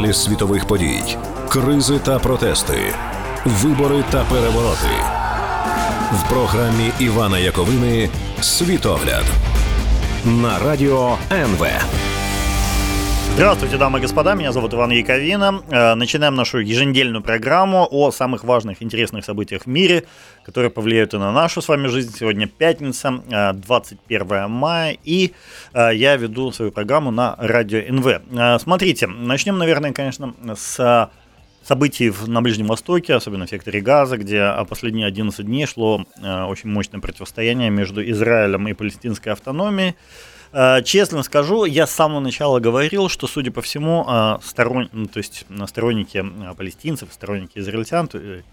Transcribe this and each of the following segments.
Аналіз світових подій, кризи та протести, вибори та перевороти в програмі Івана Яковини Світогляд на радіо НВ. Здравствуйте, дамы и господа, меня зовут Иван Яковина. Э, начинаем нашу еженедельную программу о самых важных, интересных событиях в мире, которые повлияют и на нашу с вами жизнь. Сегодня пятница, 21 э, мая, и э, я веду свою программу на радио НВ. Смотрите, начнем, наверное, конечно, с событий на Ближнем Востоке, особенно в секторе Газа, где последние 11 дней шло очень мощное противостояние между Израилем и палестинской автономией. Э, честно скажу, я с самого начала говорил, что, судя по всему, э, сторон... ну, то есть сторонники э, палестинцев, сторонники израильтян,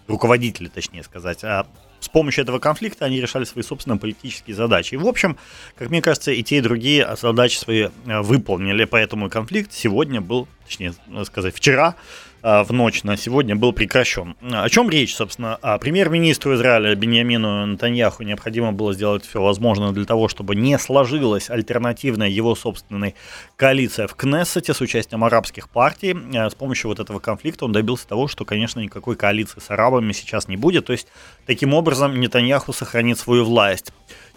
руководители, точнее сказать, а с помощью этого конфликта они решали свои собственные политические задачи. И, в общем, как мне кажется, и те, и другие задачи свои выполнили, поэтому конфликт сегодня был, точнее сказать, вчера в ночь на сегодня был прекращен. О чем речь, собственно? А премьер-министру Израиля Беньямину Натаньяху необходимо было сделать все возможное для того, чтобы не сложилась альтернативная его собственной коалиция в Кнессете с участием арабских партий. А, с помощью вот этого конфликта он добился того, что, конечно, никакой коалиции с арабами сейчас не будет. То есть, таким образом, Нетаньяху сохранит свою власть.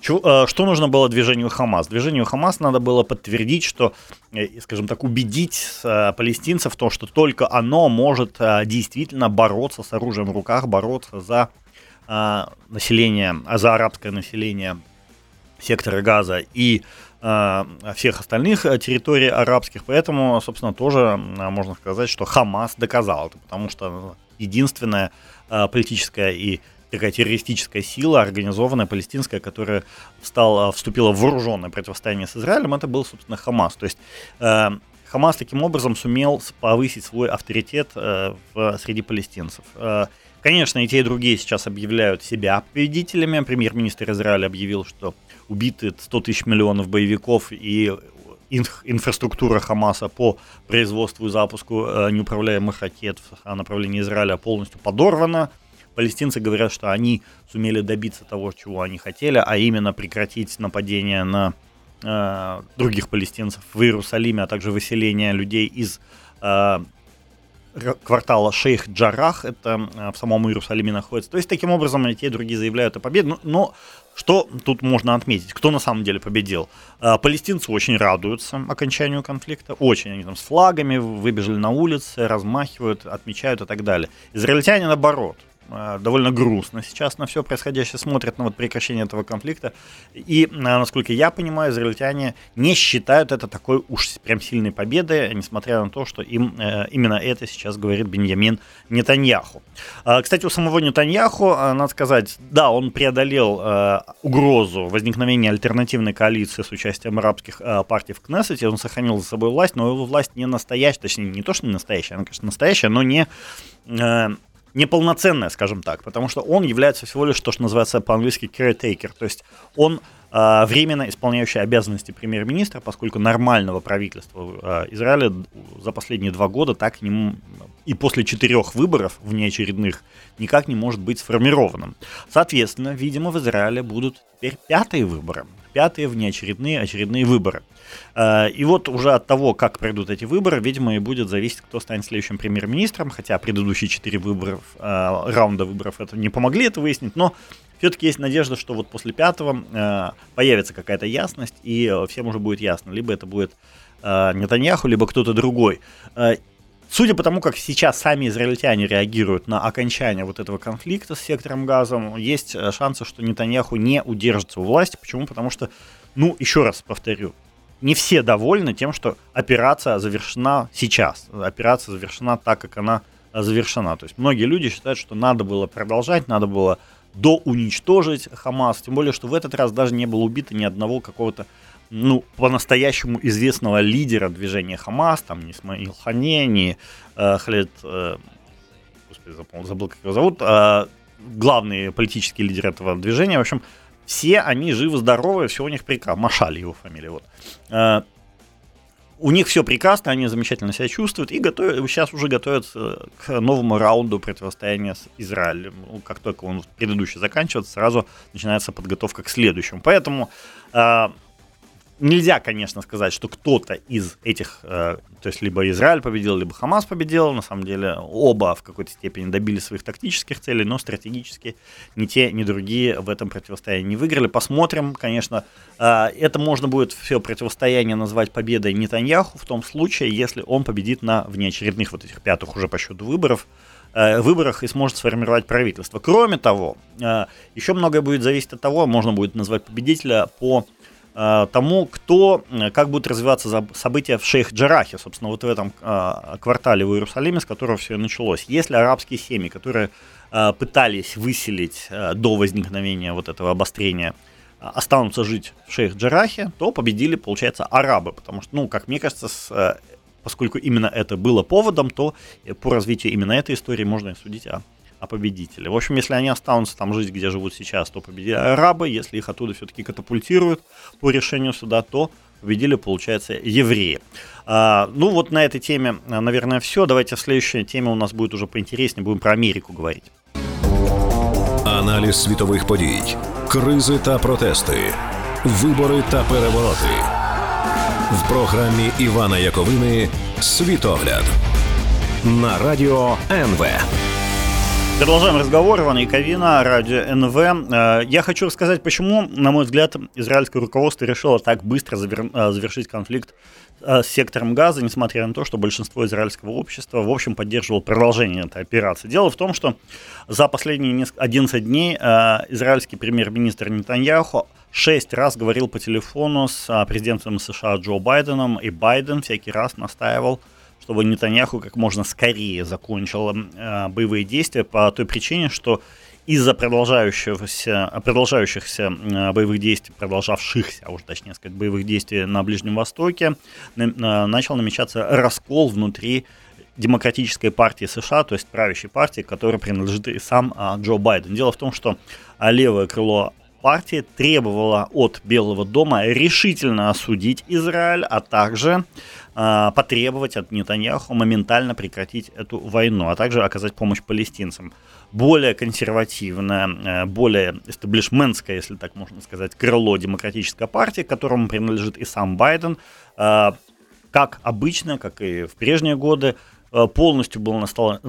Э, что нужно было движению Хамас? Движению Хамас надо было подтвердить, что, э, скажем так, убедить э, палестинцев в том, что только оно может действительно бороться с оружием в руках, бороться за население, за арабское население сектора Газа и всех остальных территорий арабских. Поэтому, собственно, тоже можно сказать, что Хамас доказал это, потому что единственная политическая и такая террористическая сила, организованная палестинская, которая встала, вступила в вооруженное противостояние с Израилем, это был, собственно, Хамас. То есть э, Хамас таким образом сумел повысить свой авторитет э, в, среди палестинцев. Э, конечно, и те, и другие сейчас объявляют себя победителями. Премьер-министр Израиля объявил, что убиты 100 тысяч миллионов боевиков и инфраструктура Хамаса по производству и запуску э, неуправляемых ракет в направлении Израиля полностью подорвана. Палестинцы говорят, что они сумели добиться того, чего они хотели, а именно прекратить нападение на э, других палестинцев в Иерусалиме, а также выселение людей из э, квартала Шейх Джарах, это э, в самом Иерусалиме находится. То есть, таким образом, те и другие заявляют о победе. Но, но что тут можно отметить? Кто на самом деле победил? Э, палестинцы очень радуются окончанию конфликта, очень. Они там с флагами выбежали на улицы, размахивают, отмечают и так далее. Израильтяне, наоборот, довольно грустно сейчас на все происходящее, смотрят на вот прекращение этого конфликта. И, э, насколько я понимаю, израильтяне не считают это такой уж прям сильной победой, несмотря на то, что им э, именно это сейчас говорит Беньямин Нетаньяху. Кстати, у самого Нетаньяху, надо сказать, да, он преодолел угрозу возникновения альтернативной коалиции с участием арабских партий в Кнессете, он сохранил за собой власть, но его власть не настоящая, точнее, не то, что не настоящая, она, конечно, настоящая, но не неполноценная, скажем так, потому что он является всего лишь то, что называется по-английски caretaker, то есть он временно исполняющий обязанности премьер-министра, поскольку нормального правительства э, Израиля за последние два года так не, и после четырех выборов внеочередных никак не может быть сформированным. Соответственно, видимо, в Израиле будут теперь пятые выборы пятые внеочередные очередные выборы. Э, и вот уже от того, как пройдут эти выборы, видимо, и будет зависеть, кто станет следующим премьер-министром, хотя предыдущие четыре выборов, раунда выборов это не помогли это выяснить, но все-таки есть надежда, что вот после пятого э, появится какая-то ясность, и всем уже будет ясно, либо это будет Нетаньяху, либо кто-то другой. Судя по тому, как сейчас сами израильтяне реагируют на окончание вот этого конфликта с сектором газом, есть э, шансы, что Нетаньяху не удержится у власти. Почему? Потому что, ну, еще раз повторю, не все довольны тем, что операция завершена сейчас. Операция завершена так, как она э, завершена. То есть многие люди считают, что надо было продолжать, надо было доуничтожить Хамас. Тем более, что в этот раз даже не было убито ни одного какого-то ну, по-настоящему известного лидера движения Хамас, там не Исмаил Хане, не э, Халид, э, господи, забыл, забыл, как его зовут, э, главный политический лидер этого движения, в общем, все они живы-здоровы, все у них прекрасно, Машали его фамилия, вот. Э, у них все прекрасно, они замечательно себя чувствуют и готовят, сейчас уже готовятся к новому раунду противостояния с Израилем. Ну, как только он предыдущий заканчивается, сразу начинается подготовка к следующему. Поэтому э, нельзя, конечно, сказать, что кто-то из этих, э, то есть либо Израиль победил, либо Хамас победил. На самом деле оба в какой-то степени добились своих тактических целей, но стратегически ни те, ни другие в этом противостоянии не выиграли. Посмотрим, конечно, э, это можно будет все противостояние назвать победой Нетаньяху в том случае, если он победит на внеочередных вот этих пятых уже по счету выборов э, выборах и сможет сформировать правительство. Кроме того, еще многое будет зависеть от того, можно будет назвать победителя по Э, тому, кто, э, как будут развиваться события в Шейх-Джарахе, собственно, вот в этом э, квартале в Иерусалиме, с которого все началось. Если арабские семьи, которые пытались выселить до возникновения вот этого обострения, останутся жить в Шейх-Джарахе, то победили, получается, арабы, потому что, ну, как мне кажется, с, поскольку именно это было поводом, то по развитию именно этой истории можно судить о а победители. В общем, если они останутся там жить, где живут сейчас, то победили арабы. Если их оттуда все-таки катапультируют по решению суда, то победили, получается, евреи. А, ну вот на этой теме, наверное, все. Давайте в следующей теме у нас будет уже поинтереснее, будем про Америку говорить. Аналіз світових подій, кризи та протести, вибори та перевороти в програмі Івана Яковини Світогляд на радіо НВ. Продолжаем разговор. Иван Яковина, радио НВ. Э, я хочу рассказать, почему, на мой взгляд, израильское руководство решило так быстро э, завершить конфликт э, с сектором газа, несмотря на то, что большинство израильского общества, в общем, поддерживало продолжение этой операции. Дело в том, что за последние 11 дней израильский премьер-министр Нетаньяху шесть раз говорил по телефону с президентом США Джо Байденом, и Байден всякий раз настаивал чтобы Нетаньяху как можно скорее закончил э, боевые действия по той причине, что из-за продолжающихся, продолжающихся э, боевых действий, продолжавшихся, а уже точнее сказать, боевых действий на Ближнем Востоке, на, начал намечаться раскол внутри демократической партии США, то есть правящей партии, которой принадлежит и сам а, Джо Байден. Дело в том, что а, левое крыло партии требовало от Белого дома решительно осудить Израиль, а также э, потребовать от Нетаньяху моментально прекратить эту войну, а также оказать помощь палестинцам. Более консервативное, э, более эстаблишментское, если так можно сказать, крыло демократической партии, которому принадлежит и сам Байден, э, как обычно, как и в прежние годы, полностью был на,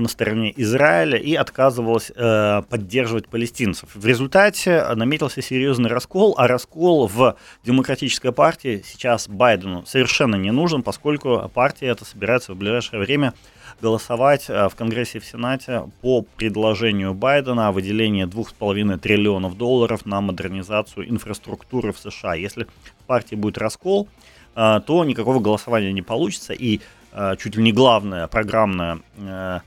стороне Израиля и отказывалась э, поддерживать палестинцев. В результате наметился серьезный раскол, а раскол в демократической партии сейчас Байдену совершенно не нужен, поскольку партия эта собирается в ближайшее время голосовать э, в Конгрессе и в Сенате по предложению Байдена о выделении 2,5 триллионов долларов на модернизацию инфраструктуры в США. Если в партии будет раскол, э, то никакого голосования не получится, и Э, чуть ли не главная программная э,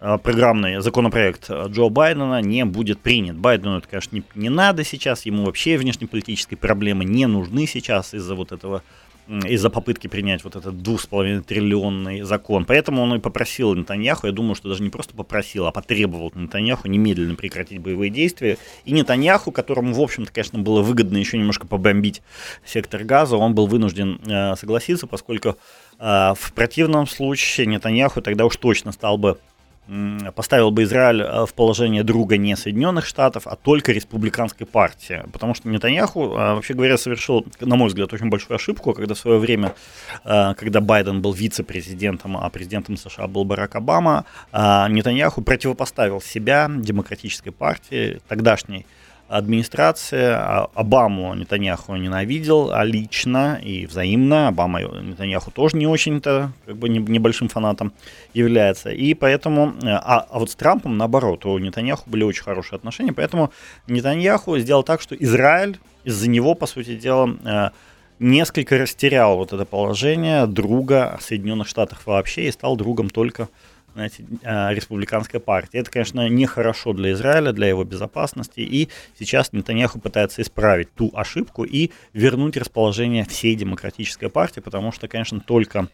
э, программный законопроект Джо Байдена не будет принят. Байдену это, конечно, не, не надо сейчас, ему вообще внешнеполитические проблемы не нужны сейчас из-за вот этого из-за попытки принять вот этот 2,5 триллионный закон. Поэтому он и попросил Нетаньяху, я думаю, что даже не просто попросил, а потребовал Нетаньяху немедленно прекратить боевые действия. И Нетаньяху, которому, в общем-то, конечно, было выгодно еще немножко побомбить сектор газа, он был вынужден э, согласиться, поскольку э, в противном случае Нетаньяху тогда уж точно стал бы поставил бы Израиль э, в положение друга не Соединенных Штатов, а только республиканской партии. Потому что Нетаньяху, э, вообще говоря, совершил, на мой взгляд, очень большую ошибку, когда в свое время, э, когда Байден был вице-президентом, а президентом США был Барак Обама, Нетаньяху противопоставил себя демократической партии, тогдашней администрация а, Обаму Нетаньяху ненавидел а лично и взаимно. Обама Нетаньяху тоже не очень-то как бы небольшим фанатом является. И поэтому, э, а, а вот с Трампом наоборот, у Нетаньяху были очень хорошие отношения, поэтому Нетаньяху сделал так, что Израиль из-за него, по сути дела, э, несколько растерял вот это положение друга Соединенных Штатов вообще и стал другом только знаете, а, республиканской партии. Это, конечно, нехорошо для Израиля, для его безопасности, и сейчас Нетаньяху пытается исправить ту ошибку и вернуть расположение всей демократической партии, потому что, конечно, только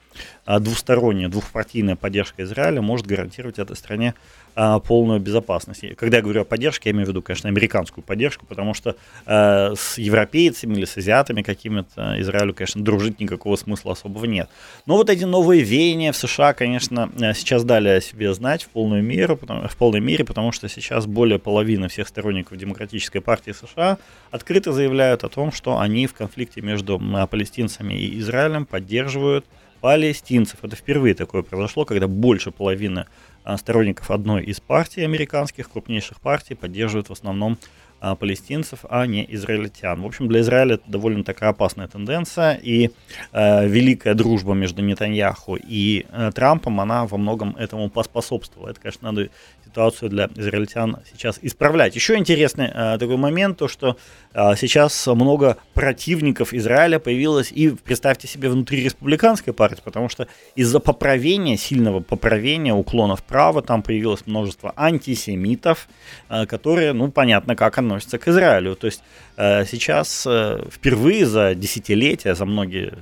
а, двусторонняя, двухпартийная поддержка Израиля может гарантировать этой стране а, полную безопасность. когда я говорю о поддержке, я имею в виду, конечно, американскую поддержку, потому что э, с европейцами или с азиатами какими-то Израилю, конечно, дружить никакого смысла особого нет. Но вот эти новые веяния в США, конечно, э, сейчас дали о себе знать в полную меру, в полной мере, потому что сейчас более половины всех сторонников Демократической партии США открыто заявляют о том, что они в конфликте между палестинцами и Израилем поддерживают палестинцев. Это впервые такое произошло, когда больше половины сторонников одной из партий американских, крупнейших партий, поддерживают в основном а, палестинцев, а не израильтян. В общем, для Израиля это довольно такая опасная тенденция, и э, великая дружба между Нетаньяху и э, Трампом, она во многом этому поспособствовала. Это, конечно, надо ситуацию для израильтян сейчас исправлять. Еще интересный э, такой момент, то что э, сейчас много противников Израиля появилось и, представьте себе, внутри республиканской партии, потому что из-за поправения, сильного поправения уклона вправо, там появилось множество антисемитов, э, которые, ну, понятно, как относятся к Израилю. То есть э, сейчас э, впервые за десятилетия, за многие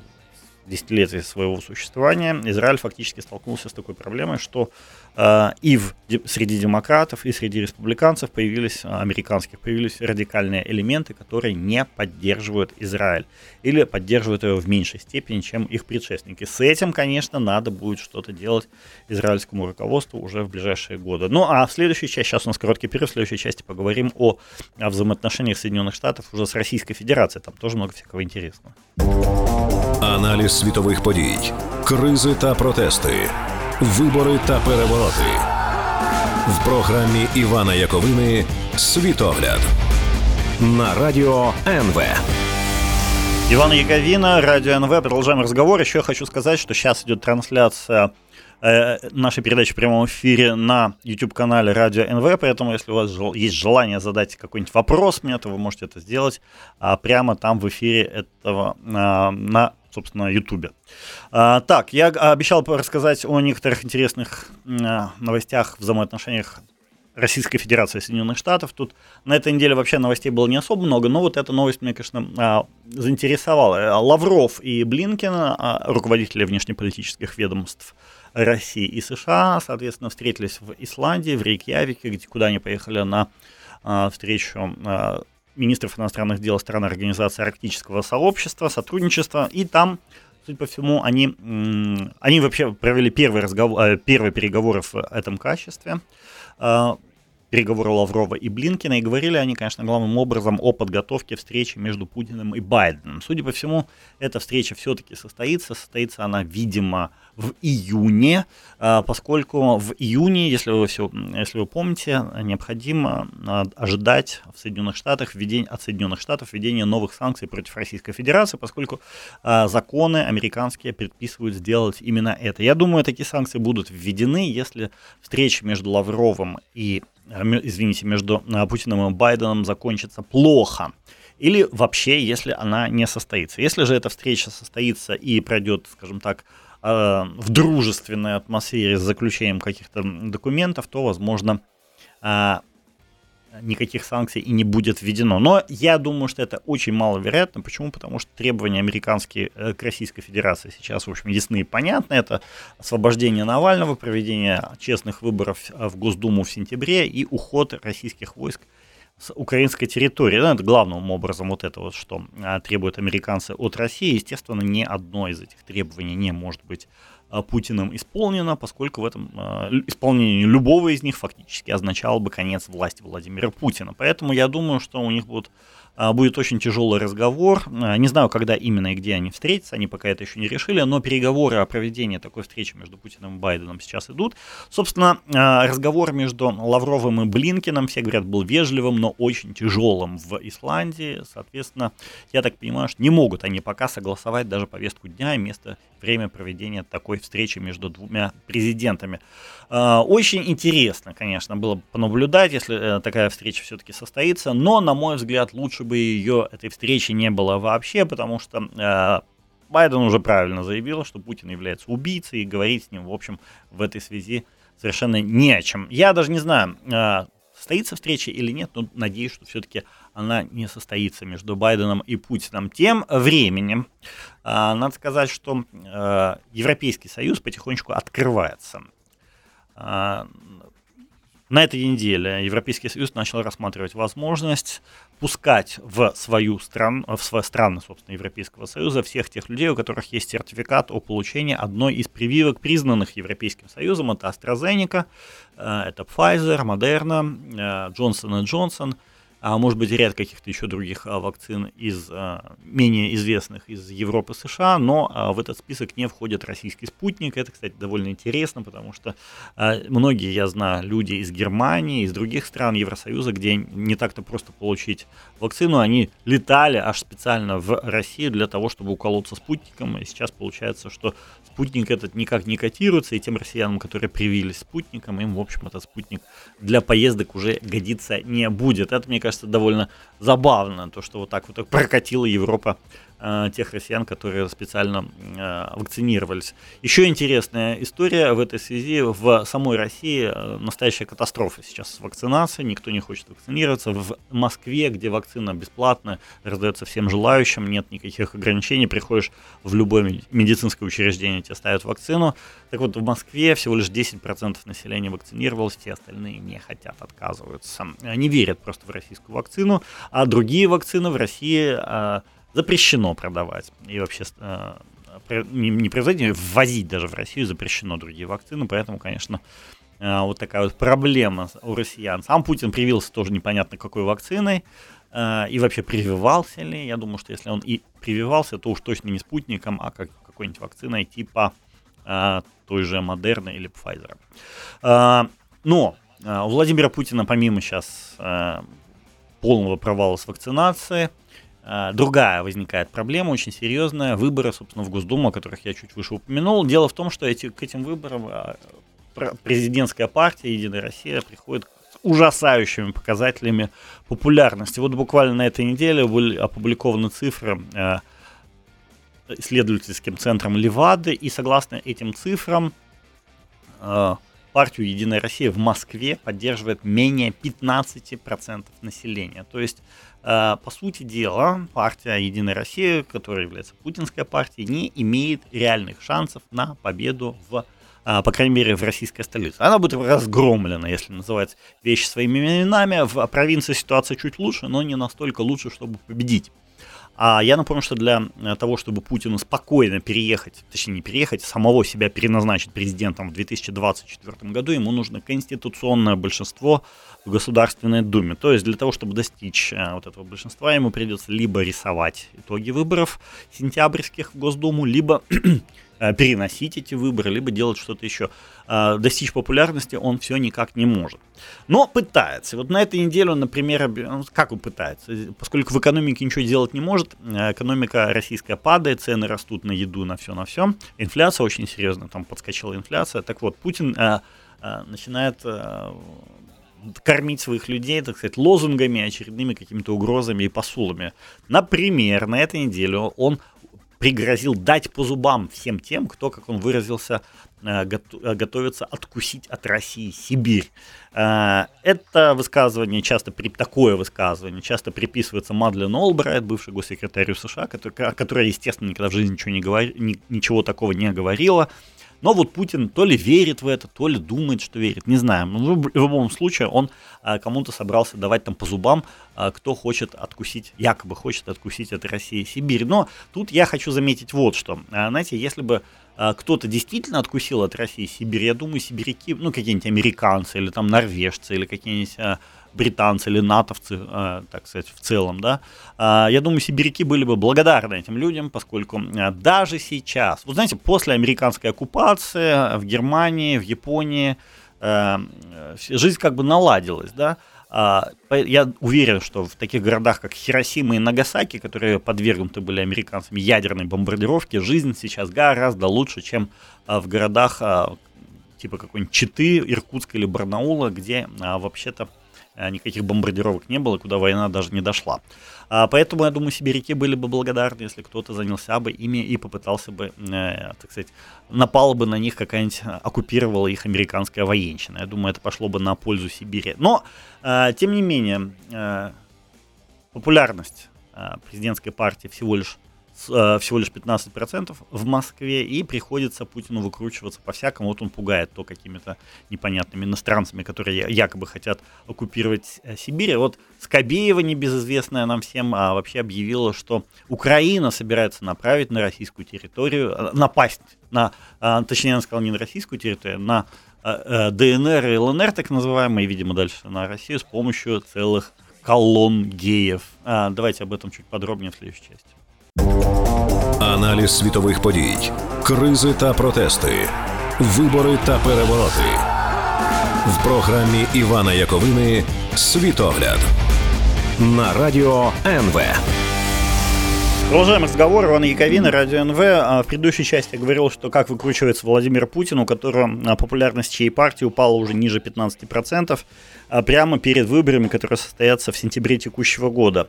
десятилетия своего существования Израиль фактически столкнулся с такой проблемой, что э, и в, среди демократов, и среди республиканцев появились, э, американских, появились радикальные элементы, которые не поддерживают Израиль или поддерживают его в меньшей степени, чем их предшественники. С этим, конечно, надо будет что-то делать израильскому руководству уже в ближайшие годы. Ну а в следующей части, сейчас у нас короткий перерыв, в следующей части поговорим о, о взаимоотношениях Соединенных Штатов уже с Российской Федерацией. Там тоже много всякого интересного. Аналіз світових подій, кризи та протести, вибори та перевороти в програмі Івана Яковини Світогляд на радіо НВ. Иван Яковина, Радио НВ. Продолжаем разговор. Еще хочу сказать, что сейчас идет трансляция э, нашей передачи в прямом эфире на YouTube-канале Радио НВ, поэтому если у вас жел- есть желание задать какой-нибудь вопрос мне, то вы можете это сделать а, прямо там в эфире этого а, на собственно, Ютубе. А, так, я обещал рассказать о некоторых интересных а, новостях, взаимоотношениях Российской Федерации и Соединенных Штатов. Тут на этой неделе вообще новостей было не особо много, но вот эта новость меня, конечно, а, заинтересовала. Лавров и Блинкен, а, руководители внешнеполитических ведомств России и США, соответственно, встретились в Исландии, в Рейкьявике, где, куда они поехали на а, встречу а, министров иностранных дел стран Организации Арктического сообщества, сотрудничества, и там, судя по всему, они, они вообще провели первый разговор, э, первые переговоры в этом качестве, э, переговоры Лаврова и Блинкина, и говорили они, конечно, главным образом о подготовке встречи между Путиным и Байденом. Судя по всему, эта встреча все-таки состоится, состоится она, видимо, в июне, а, поскольку в июне, если вы, все, если вы помните, необходимо а, ожидать в Соединенных Штатах введение, от Соединенных Штатов введения новых санкций против Российской Федерации, поскольку а, законы американские предписывают сделать именно это. Я думаю, такие санкции будут введены, если встреча между Лавровым и извините, между Путиным и Байденом закончится плохо. Или вообще, если она не состоится. Если же эта встреча состоится и пройдет, скажем так, Э, в дружественной атмосфере с заключением каких-то документов, то, возможно, э, никаких санкций и не будет введено. Но я думаю, что это очень маловероятно. Почему? Потому что требования американские э, к Российской Федерации сейчас, в общем, ясны и понятны. Это освобождение Навального, проведение честных выборов в Госдуму в сентябре и уход российских войск с украинской территории. Ну, это главным образом вот это вот, что а, требуют американцы от России. Естественно, ни одно из этих требований не может быть Путиным исполнено, поскольку в этом а, исполнении любого из них фактически означало бы конец власти Владимира Путина. Поэтому я думаю, что у них будут будет очень тяжелый разговор. А, не знаю, когда именно и где они встретятся, они пока это еще не решили, но переговоры о проведении такой встречи между Путиным и Байденом сейчас идут. Собственно, а, разговор между Лавровым и Блинкиным, все говорят, был вежливым, но очень тяжелым в Исландии. Соответственно, я так понимаю, что не могут они пока согласовать даже повестку дня и место, время проведения такой встречи между двумя президентами. Очень интересно, конечно, было бы понаблюдать, если э, такая встреча все-таки состоится, но, на мой взгляд, лучше бы ее, этой встречи не было вообще, потому что э, Байден уже правильно заявил, что Путин является убийцей, и говорить с ним, в общем, в этой связи совершенно не о чем. Я даже не знаю, э, состоится встреча или нет, но надеюсь, что все-таки она не состоится между Байденом и Путиным. Тем временем, э, надо сказать, что э, Европейский Союз потихонечку открывается. Э, на этой неделе Европейский Союз начал рассматривать возможность пускать в свою страну, в свои страны, собственно, Европейского Союза всех тех людей, у которых есть сертификат о получении одной из прививок, признанных Европейским Союзом. Это AstraZeneca, э, это Pfizer, Moderna, э, Johnson Johnson – а может быть ряд каких-то еще других а, вакцин из а, менее известных из Европы, США, но а, в этот список не входит российский спутник. Это, кстати, довольно интересно, потому что многие, я знаю, люди из Германии, из других стран Евросоюза, где не так-то просто получить вакцину, они летали аж специально в Россию для того, чтобы уколоться спутником, и сейчас получается, что спутник этот никак не котируется, и тем россиянам, которые привились спутником, им, в общем, этот спутник для поездок уже годиться не будет. Это, мне кажется, довольно забавно, то, что вот так вот прокатила Европа тех россиян, которые специально э, вакцинировались. Еще интересная история в этой связи. В самой России э, настоящая катастрофа сейчас с вакцинацией. Никто не хочет вакцинироваться. В Москве, где вакцина бесплатная, раздается всем желающим, нет никаких ограничений. Приходишь в любое медицинское учреждение, тебе ставят вакцину. Так вот, в Москве всего лишь 10% населения вакцинировалось, все остальные не хотят, отказываются. Не верят просто в российскую вакцину. А другие вакцины в России запрещено продавать. И вообще э, не, производить, ввозить даже в Россию запрещено другие вакцины, поэтому, конечно, э, вот такая вот проблема у россиян. Сам Путин привился тоже непонятно какой вакциной, э, и вообще прививался ли. Я думаю, что если он и прививался, то уж точно не спутником, а как какой-нибудь вакциной типа той же Модерны или Pfizer. Но у Владимира Путина, помимо сейчас полного провала с вакцинацией, а, другая возникает проблема, очень серьезная, выборы, собственно, в Госдуму, о которых я чуть выше упомянул. Дело в том, что эти, к этим выборам а, президентская партия «Единая Россия» приходит с ужасающими показателями популярности. Вот буквально на этой неделе были опубликованы цифры а, исследовательским центром Левады, и согласно этим цифрам партию «Единая Россия» в Москве поддерживает менее 15% населения. То есть по сути дела, партия «Единая Россия», которая является путинской партией, не имеет реальных шансов на победу в э, по крайней мере, в российской столице. Она будет разгромлена, если называть вещи своими именами. В провинции ситуация чуть лучше, но не настолько лучше, чтобы победить. А я напомню, что для э, того, чтобы Путину спокойно переехать, точнее не переехать, самого себя переназначить президентом в 2024 году, ему нужно конституционное большинство в Государственной Думе. То есть для того, чтобы достичь э, вот этого большинства, ему придется либо рисовать итоги выборов сентябрьских в Госдуму, либо переносить эти выборы, либо делать что-то еще. Э, достичь популярности он все никак не может. Но пытается. Вот на этой неделе например, как он пытается? Поскольку в экономике ничего делать не может, э, экономика российская падает, цены растут на еду, на все, на все. Инфляция очень серьезно, там подскочила инфляция. Так вот, Путин начинает кормить своих людей, так сказать, лозунгами, очередными какими-то угрозами и посулами. Например, на этой неделе он пригрозил дать по зубам всем тем, кто, как он выразился, э, э, готовится откусить от России Сибирь. Э, это высказывание часто, такое высказывание часто приписывается Мадлен Олбрайт, бывший госсекретарю США, которая, естественно, никогда в жизни ничего, не говор... ничего такого не говорила. Но вот Путин то ли верит в это, то ли думает, что верит, не знаю. Но в любом случае он а, кому-то собрался давать там по зубам, а, кто хочет откусить, якобы хочет откусить от России Сибирь. Но тут я хочу заметить вот что. А, знаете, если бы кто-то действительно откусил от России Сибирь, я думаю, сибиряки, ну, какие-нибудь американцы или там норвежцы или какие-нибудь британцы или натовцы, э, так сказать, в целом, да, э, я думаю, сибиряки были бы благодарны этим людям, поскольку э, даже сейчас, вот знаете, после американской оккупации в Германии, в Японии жизнь как бы наладилась, да, я уверен, что в таких городах, как Хиросима и Нагасаки, которые подвергнуты были американцами ядерной бомбардировке, жизнь сейчас гораздо лучше, чем в городах типа какой-нибудь Читы, Иркутска или Барнаула, где вообще-то Э, никаких бомбардировок не было, куда война даже не дошла. А, поэтому, я думаю, сибиряки были бы благодарны, если кто-то занялся бы ими и попытался бы, э, так сказать, напала бы на них какая-нибудь, э, оккупировала их американская военщина. Я думаю, это пошло бы на пользу Сибири. Но, тем не менее, популярность президентской партии всего лишь э, всего лишь 15% в Москве, и приходится Путину выкручиваться по-всякому. Вот он пугает то какими-то непонятными иностранцами, которые якобы хотят оккупировать э, Сибирь. Вот Скобеева, небезызвестная нам всем, а вообще объявила, что Украина собирается направить на российскую территорию, э, напасть на, э, точнее, она сказала не на российскую территорию, на ДНР и ЛНР, так называемые, видимо, дальше на Россию с помощью целых колонн геев. А, давайте об этом чуть подробнее в следующей части. Аналіз світових подій, кризи та протести, вибори та перевороти в програмі Івана Яковини Світогляд на радіо НВ. Продолжаем разговор. Иван Яковина, Радио НВ. А, в предыдущей части я говорил, что как выкручивается Владимир Путин, у которого а, популярность чьей партии упала уже ниже 15%, а, прямо перед выборами, которые состоятся в сентябре текущего года.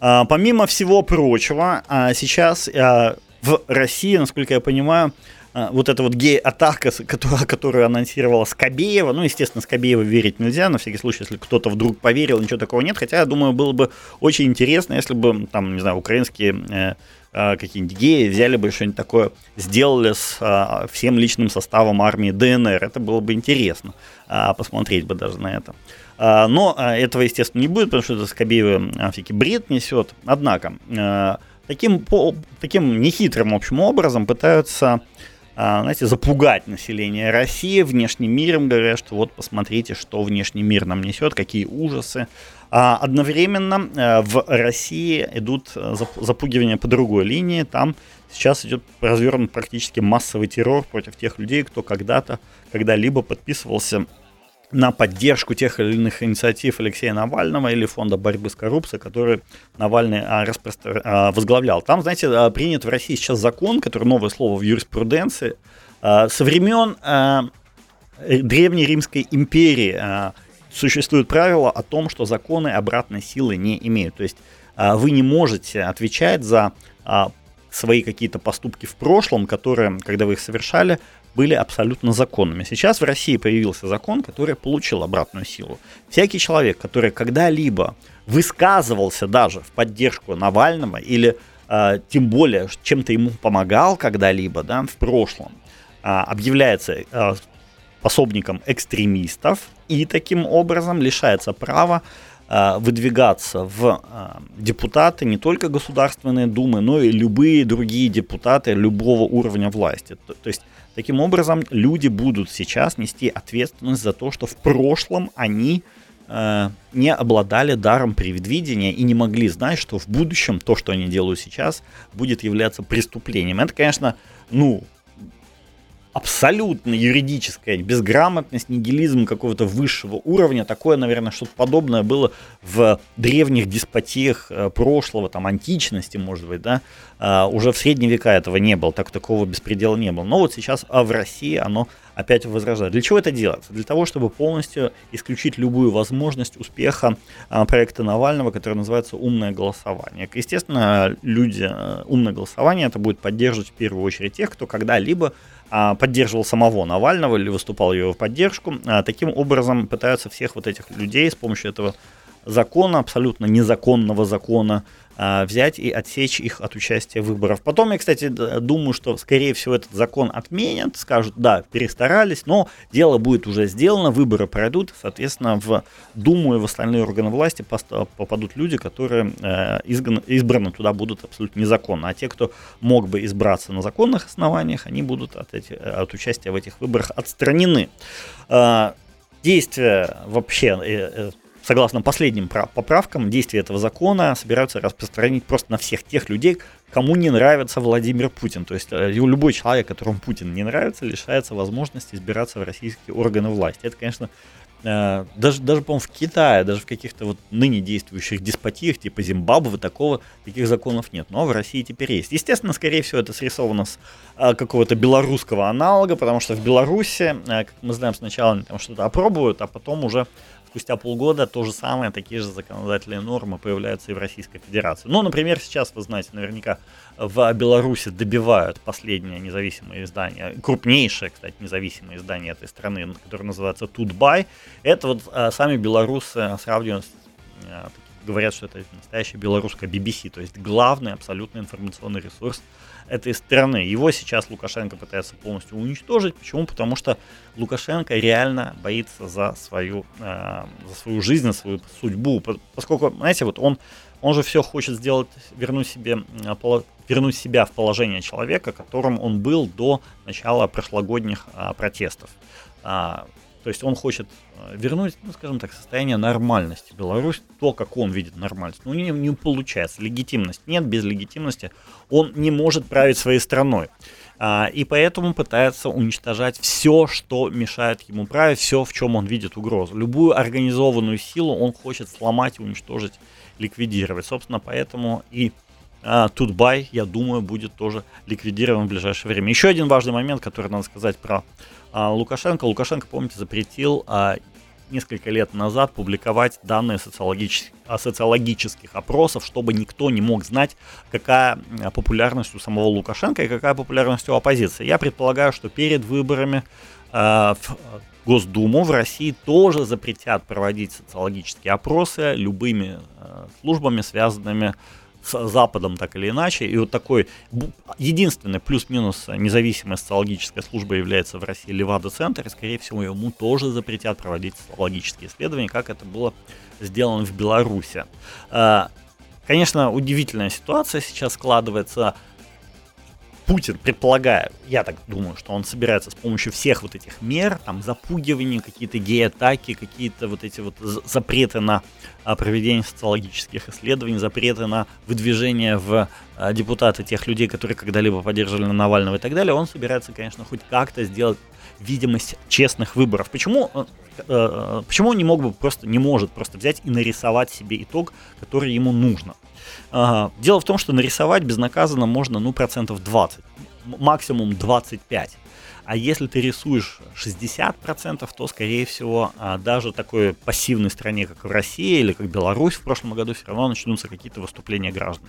Помимо всего прочего, сейчас в России, насколько я понимаю, вот эта вот гей-атака, которую, которую анонсировала Скобеева, ну, естественно, Скобеева верить нельзя, на всякий случай, если кто-то вдруг поверил, ничего такого нет, хотя, я думаю, было бы очень интересно, если бы, там, не знаю, украинские э, э, какие-нибудь геи взяли бы что-нибудь такое, сделали с э, всем личным составом армии ДНР, это было бы интересно, э, посмотреть бы даже на это. Э, но этого, естественно, не будет, потому что это Скобеева всякий бред несет. Однако, э, таким, по, таким нехитрым, в общем, образом пытаются а, знаете, запугать население России внешним миром, говоря, что вот посмотрите, что внешний мир нам несет, какие ужасы. А одновременно э, в России идут запугивания по другой линии. Там сейчас идет развернут практически массовый террор против тех людей, кто когда-то, когда-либо подписывался на поддержку тех или иных инициатив Алексея Навального или фонда борьбы с коррупцией, который Навальный а, распростр... а, возглавлял. Там, знаете, а, принят в России сейчас закон, который новое слово в юриспруденции, со времен Древней Римской империи существует правило о том, что законы обратной силы не имеют. То есть вы не можете отвечать за свои какие-то поступки в прошлом, которые, когда вы их совершали, были абсолютно законными. Сейчас в России появился закон, который получил обратную силу. Всякий человек, который когда-либо высказывался даже в поддержку Навального или э, тем более чем-то ему помогал когда-либо да, в прошлом, э, объявляется э, пособником экстремистов и таким образом лишается права выдвигаться в депутаты не только Государственной Думы, но и любые другие депутаты любого уровня власти. То, то есть Таким образом, люди будут сейчас нести ответственность за то, что в прошлом они э, не обладали даром предвидения и не могли знать, что в будущем то, что они делают сейчас, будет являться преступлением. Это, конечно, ну, абсолютно юридическая безграмотность, нигилизм какого-то высшего уровня. Такое, наверное, что-то подобное было в древних деспотиях э, прошлого, там, античности, может быть, да. А, уже в средние века этого не было, так такого беспредела не было. Но вот сейчас а в России оно опять возрождает. Для чего это делается? Для того, чтобы полностью исключить любую возможность успеха а, проекта Навального, который называется «Умное голосование». Естественно, люди, э, умное голосование это будет поддерживать в первую очередь тех, кто когда-либо поддерживал самого Навального или выступал его в поддержку. А, таким образом пытаются всех вот этих людей с помощью этого закона, абсолютно незаконного закона, а, взять и отсечь их от участия в выборах. Потом я, кстати, думаю, что, скорее всего, этот закон отменят, скажут, да, перестарались, но дело будет уже сделано, выборы пройдут, соответственно, в Думу и в остальные органы власти попадут люди, которые э, избраны туда будут абсолютно незаконно. А те, кто мог бы избраться на законных основаниях, они будут от, эти, от участия в этих выборах отстранены. А, действия вообще э, э, согласно последним поправкам, действия этого закона собираются распространить просто на всех тех людей, кому не нравится Владимир Путин. То есть э, любой человек, которому Путин не нравится, лишается возможности избираться в российские органы власти. Это, конечно, э, даже, даже по-моему, в Китае, даже в каких-то вот ныне действующих деспотиях, типа Зимбабве, такого, таких законов нет. Но в России теперь есть. Естественно, скорее всего, это срисовано с а, какого-то белорусского аналога, потому что в Беларуси, как мы знаем, сначала они там что-то опробуют, а потом уже спустя полгода то же самое, такие же законодательные нормы появляются и в Российской Федерации. Ну, например, сейчас, вы знаете, наверняка в Беларуси добивают последнее независимое издание, крупнейшее, кстати, независимое издание этой страны, которое называется Тутбай. Это вот а, сами белорусы сравнивают а, говорят, что это настоящая белорусская BBC, то есть главный абсолютно информационный ресурс этой страны. Его сейчас Лукашенко пытается полностью уничтожить. Почему? Потому что Лукашенко реально боится за свою, э, за свою жизнь, за свою судьбу. Поскольку, знаете, вот он, он же все хочет сделать, вернуть себе вернуть себя в положение человека, которым он был до начала прошлогодних а, протестов. То есть он хочет э, вернуть, ну, скажем так, состояние нормальности Беларусь, то, как он видит нормальность. Ну, не, не получается. Легитимность нет, без легитимности он не может править своей страной. А, и поэтому пытается уничтожать все, что мешает ему править, все, в чем он видит угрозу. Любую организованную силу он хочет сломать, уничтожить, ликвидировать. Собственно, поэтому и Тутбай, я думаю, будет тоже ликвидирован в ближайшее время. Еще один важный момент, который надо сказать про а, Лукашенко. Лукашенко, помните, запретил а, несколько лет назад публиковать данные социологических, социологических опросов, чтобы никто не мог знать, какая популярность у самого Лукашенко и какая популярность у оппозиции. Я предполагаю, что перед выборами в Госдуму в России тоже запретят проводить социологические опросы любыми службами, связанными с с Западом так или иначе. И вот такой единственный плюс-минус независимая социологическая служба является в России Левада-центр, и, скорее всего, ему тоже запретят проводить социологические исследования, как это было сделано в Беларуси. А, конечно, удивительная ситуация сейчас складывается. Путин, предполагаю, я так думаю, что он собирается с помощью всех вот этих мер, там, запугивания, какие-то гей-атаки, какие-то вот эти вот запреты на а, проведение социологических исследований, запреты на выдвижение в а, депутаты тех людей, которые когда-либо поддерживали Навального и так далее, он собирается, конечно, хоть как-то сделать видимость честных выборов. Почему, э, э, почему он не мог бы просто, не может просто взять и нарисовать себе итог, который ему нужно? Дело в том, что нарисовать безнаказанно можно, ну, процентов 20, максимум 25. А если ты рисуешь 60%, то, скорее всего, а, даже такой пассивной стране, как в России или как Беларусь в прошлом году, все равно начнутся какие-то выступления граждан.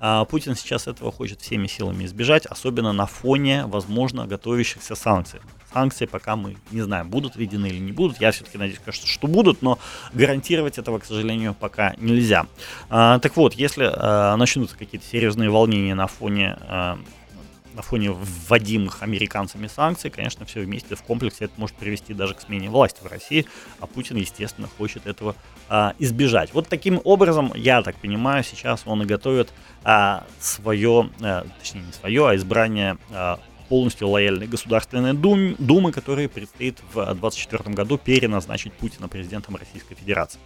А Путин сейчас этого хочет всеми силами избежать, особенно на фоне, возможно, готовящихся санкций. Санкции пока мы не знаем, будут введены или не будут. Я все-таки надеюсь, конечно, что будут, но гарантировать этого, к сожалению, пока нельзя. А, так вот, если а, начнутся какие-то серьезные волнения на фоне а, на фоне вводимых американцами санкций, конечно, все вместе в комплексе это может привести даже к смене власти в России, а Путин, естественно, хочет этого а, избежать. Вот таким образом, я так понимаю, сейчас он и готовит а, свое, а, точнее не свое, а избрание а, полностью лояльной Государственной Дум, Думы, которая предстоит в 2024 году переназначить Путина президентом Российской Федерации.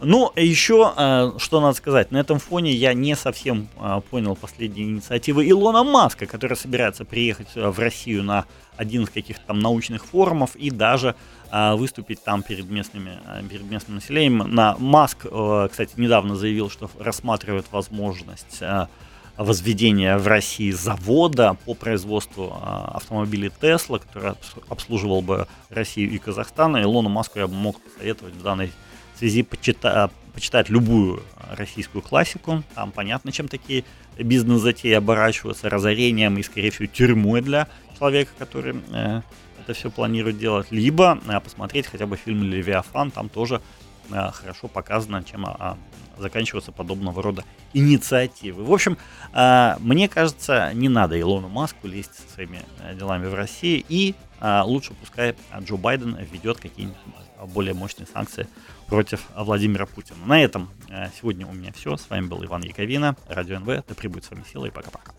Ну, еще, э, что надо сказать, на этом фоне я не совсем э, понял последние инициативы Илона Маска, который собирается приехать э, в Россию на один из каких-то там научных форумов и даже выступить там перед, местными, перед местным населением. На Маск, кстати, недавно заявил, что рассматривает возможность возведения в России завода по производству автомобилей Tesla, который обслуживал бы Россию и Казахстан. Илону Маску я бы мог посоветовать в данной связи почита, почитать любую российскую классику. Там понятно, чем такие бизнес-затеи оборачиваются, разорением и, скорее всего, тюрьмой для человека, который э, это все планирует делать. Либо э, посмотреть хотя бы фильм «Левиафан», там тоже хорошо показано, чем э, заканчиваются подобного рода инициативы. В общем, э, мне кажется, не надо Илону Маску лезть со своими э, делами в России, и э, лучше пускай Джо Байден ведет какие-нибудь более мощные санкции против Владимира Путина. На этом э, сегодня у меня все. С вами был Иван Яковина, Радио НВ. Да прибудет с вами сила и пока-пока.